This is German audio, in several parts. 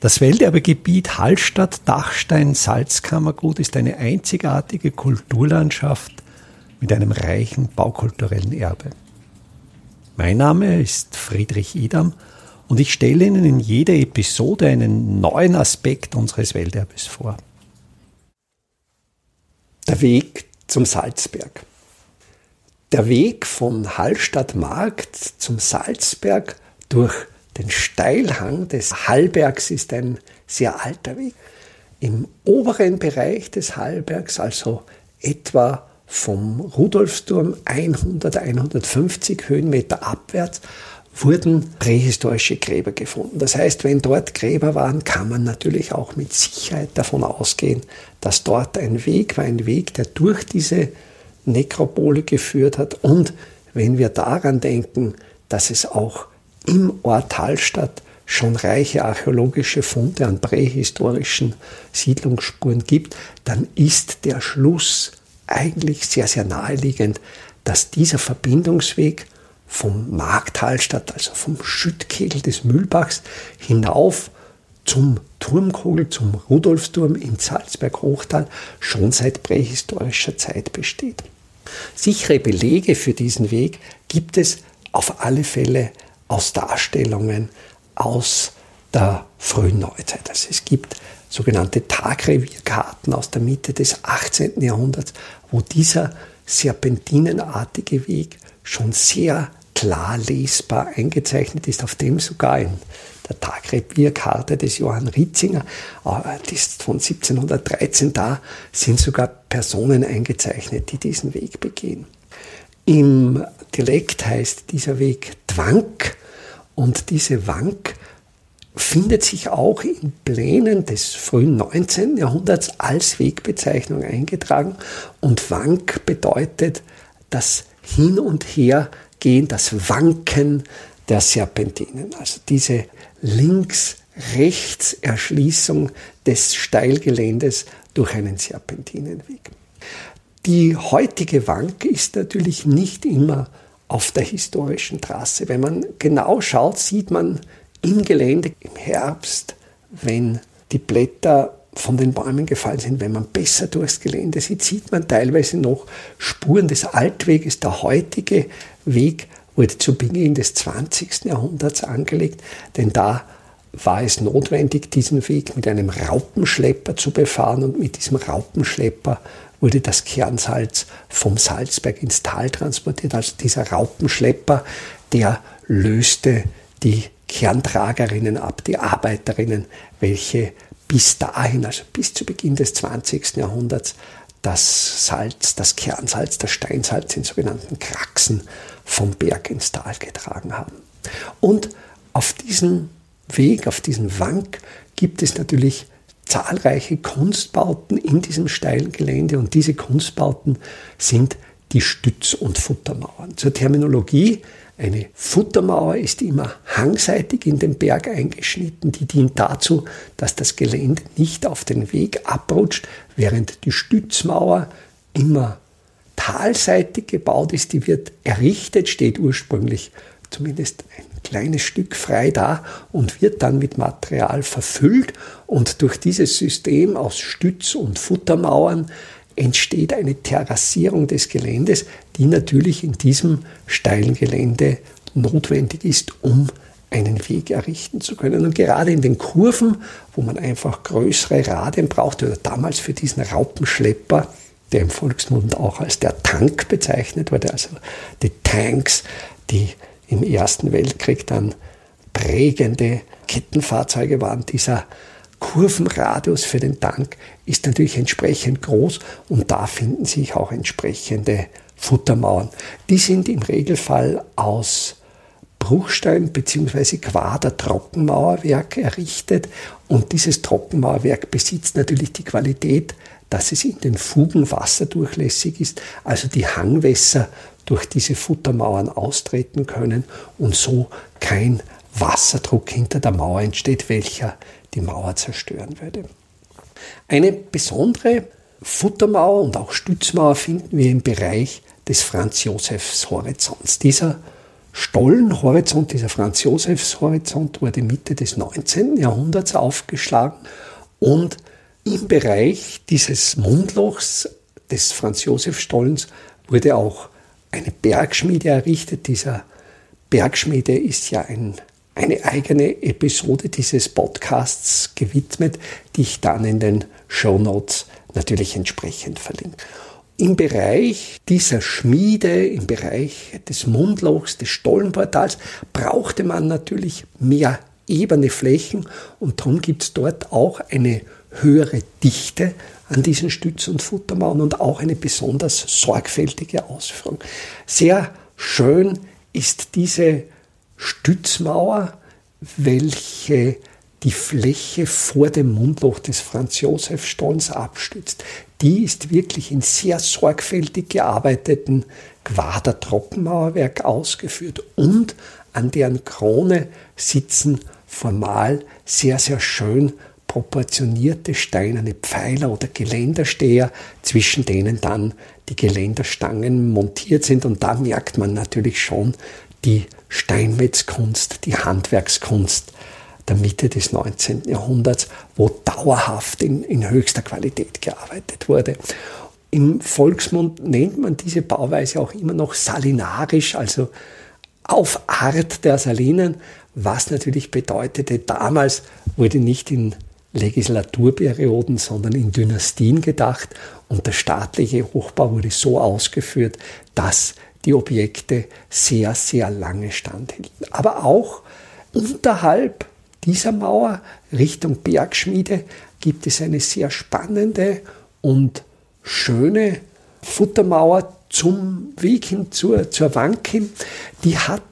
Das Welterbegebiet Hallstatt-Dachstein-Salzkammergut ist eine einzigartige Kulturlandschaft mit einem reichen baukulturellen Erbe. Mein Name ist Friedrich Idam und ich stelle Ihnen in jeder Episode einen neuen Aspekt unseres Welterbes vor. Der Weg zum Salzberg. Der Weg von Hallstatt-Markt zum Salzberg durch den Steilhang des Hallbergs ist ein sehr alter Weg. Im oberen Bereich des Hallbergs, also etwa vom Rudolfsturm 100, 150 Höhenmeter abwärts, wurden prähistorische Gräber gefunden. Das heißt, wenn dort Gräber waren, kann man natürlich auch mit Sicherheit davon ausgehen, dass dort ein Weg war, ein Weg, der durch diese Nekropole geführt hat. Und wenn wir daran denken, dass es auch im Ort Hallstatt schon reiche archäologische Funde an prähistorischen Siedlungsspuren gibt, dann ist der Schluss eigentlich sehr, sehr naheliegend, dass dieser Verbindungsweg vom Markt Hallstatt, also vom Schüttkegel des Mühlbachs, hinauf zum Turmkogel, zum Rudolfsturm im Salzberg-Hochtal schon seit prähistorischer Zeit besteht. Sichere Belege für diesen Weg gibt es auf alle Fälle aus Darstellungen aus der frühen Neuzeit. Also es gibt sogenannte Tagrevierkarten aus der Mitte des 18. Jahrhunderts, wo dieser serpentinenartige Weg schon sehr klar lesbar eingezeichnet ist, auf dem sogar in der Tagrevierkarte des Johann Ritzinger, äh, die ist von 1713 da, sind sogar Personen eingezeichnet, die diesen Weg begehen. Im Dialekt heißt dieser Weg Dwank und diese Wank findet sich auch in Plänen des frühen 19. Jahrhunderts als Wegbezeichnung eingetragen und Wank bedeutet das Hin und Hergehen, das Wanken der Serpentinen, also diese Links-Rechts-Erschließung des Steilgeländes durch einen Serpentinenweg. Die heutige Wank ist natürlich nicht immer auf der historischen Trasse. Wenn man genau schaut, sieht man im Gelände im Herbst, wenn die Blätter von den Bäumen gefallen sind, wenn man besser durchs Gelände sieht, sieht man teilweise noch Spuren des Altweges. Der heutige Weg wurde zu Beginn des 20. Jahrhunderts angelegt, denn da war es notwendig, diesen Weg mit einem Raupenschlepper zu befahren und mit diesem Raupenschlepper wurde das Kernsalz vom Salzberg ins Tal transportiert. Also dieser Raupenschlepper, der löste die Kerntragerinnen ab, die Arbeiterinnen, welche bis dahin, also bis zu Beginn des 20. Jahrhunderts, das Salz, das Kernsalz, das Steinsalz in sogenannten Kraxen vom Berg ins Tal getragen haben. Und auf diesem Weg, auf diesem Wank gibt es natürlich zahlreiche Kunstbauten in diesem steilen Gelände und diese Kunstbauten sind die Stütz- und Futtermauern. Zur Terminologie, eine Futtermauer ist immer hangseitig in den Berg eingeschnitten, die dient dazu, dass das Gelände nicht auf den Weg abrutscht, während die Stützmauer immer talseitig gebaut ist, die wird errichtet, steht ursprünglich zumindest ein kleines Stück frei da und wird dann mit Material verfüllt und durch dieses System aus Stütz- und Futtermauern entsteht eine Terrassierung des Geländes, die natürlich in diesem steilen Gelände notwendig ist, um einen Weg errichten zu können. Und gerade in den Kurven, wo man einfach größere Radien braucht, oder damals für diesen Raupenschlepper, der im Volksmund auch als der Tank bezeichnet wurde, also die Tanks, die im Ersten Weltkrieg dann prägende Kettenfahrzeuge waren. Dieser Kurvenradius für den Tank ist natürlich entsprechend groß und da finden sich auch entsprechende Futtermauern. Die sind im Regelfall aus Bruchstein bzw. Quader Trockenmauerwerk errichtet und dieses Trockenmauerwerk besitzt natürlich die Qualität, dass es in den Fugen wasserdurchlässig ist, also die Hangwässer durch diese Futtermauern austreten können und so kein Wasserdruck hinter der Mauer entsteht, welcher die Mauer zerstören würde. Eine besondere Futtermauer und auch Stützmauer finden wir im Bereich des Franz Josefs Horizonts. Dieser Stollenhorizont, dieser Franz Josefs Horizont, wurde Mitte des 19. Jahrhunderts aufgeschlagen und im Bereich dieses Mundlochs des Franz Josef Stollens wurde auch eine Bergschmiede errichtet. Dieser Bergschmiede ist ja ein, eine eigene Episode dieses Podcasts gewidmet, die ich dann in den Show Notes natürlich entsprechend verlinke. Im Bereich dieser Schmiede, im Bereich des Mundlochs, des Stollenportals, brauchte man natürlich mehr ebene Flächen und darum gibt es dort auch eine höhere Dichte an diesen Stütz- und Futtermauern und auch eine besonders sorgfältige Ausführung. Sehr schön ist diese Stützmauer, welche die Fläche vor dem Mundloch des Franz Josef Stollens abstützt. Die ist wirklich in sehr sorgfältig gearbeiteten Quadertrockenmauerwerk ausgeführt und an deren Krone sitzen formal sehr, sehr schön proportionierte steinerne Pfeiler oder Geländersteher, zwischen denen dann die Geländerstangen montiert sind. Und da merkt man natürlich schon die Steinmetzkunst, die Handwerkskunst der Mitte des 19. Jahrhunderts, wo dauerhaft in, in höchster Qualität gearbeitet wurde. Im Volksmund nennt man diese Bauweise auch immer noch salinarisch, also auf Art der Salinen, was natürlich bedeutete, damals wurde nicht in Legislaturperioden, sondern in Dynastien gedacht und der staatliche Hochbau wurde so ausgeführt, dass die Objekte sehr, sehr lange standhielten. Aber auch unterhalb dieser Mauer Richtung Bergschmiede gibt es eine sehr spannende und schöne Futtermauer zum Weg hin zur, zur Wank hin. Die hat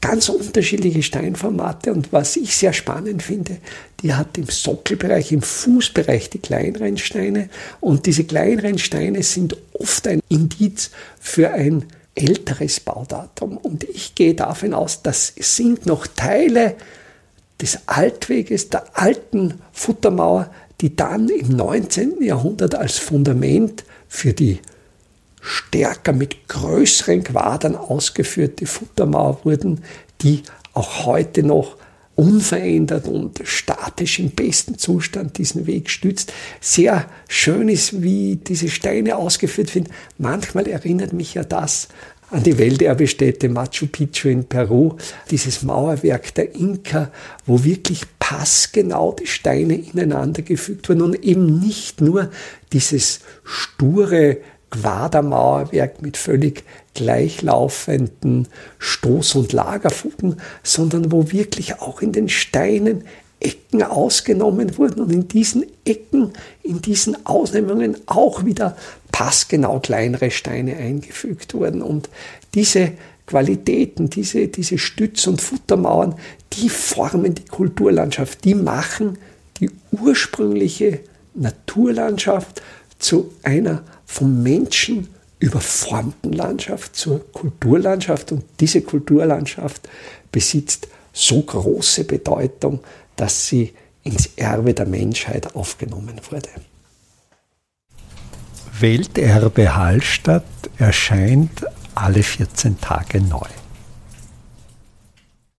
ganz unterschiedliche Steinformate und was ich sehr spannend finde, die hat im Sockelbereich, im Fußbereich die Kleinrennsteine und diese Kleinrennsteine sind oft ein Indiz für ein älteres Baudatum und ich gehe davon aus, das sind noch Teile des Altweges, der alten Futtermauer, die dann im 19. Jahrhundert als Fundament für die stärker mit größeren Quadern ausgeführte Futtermauer wurden, die auch heute noch unverändert und statisch im besten Zustand diesen Weg stützt. Sehr schön ist, wie diese Steine ausgeführt werden. Manchmal erinnert mich ja das an die Welterbestätte Machu Picchu in Peru, dieses Mauerwerk der Inka, wo wirklich passgenau die Steine ineinander gefügt wurden und eben nicht nur dieses sture Quadermauerwerk mit völlig gleichlaufenden Stoß- und Lagerfugen, sondern wo wirklich auch in den Steinen Ecken ausgenommen wurden und in diesen Ecken, in diesen Ausnehmungen auch wieder passgenau kleinere Steine eingefügt wurden. Und diese Qualitäten, diese, diese Stütz- und Futtermauern, die formen die Kulturlandschaft, die machen die ursprüngliche Naturlandschaft zu einer vom Menschen überformten Landschaft zur Kulturlandschaft. Und diese Kulturlandschaft besitzt so große Bedeutung, dass sie ins Erbe der Menschheit aufgenommen wurde. Welterbe Hallstatt erscheint alle 14 Tage neu.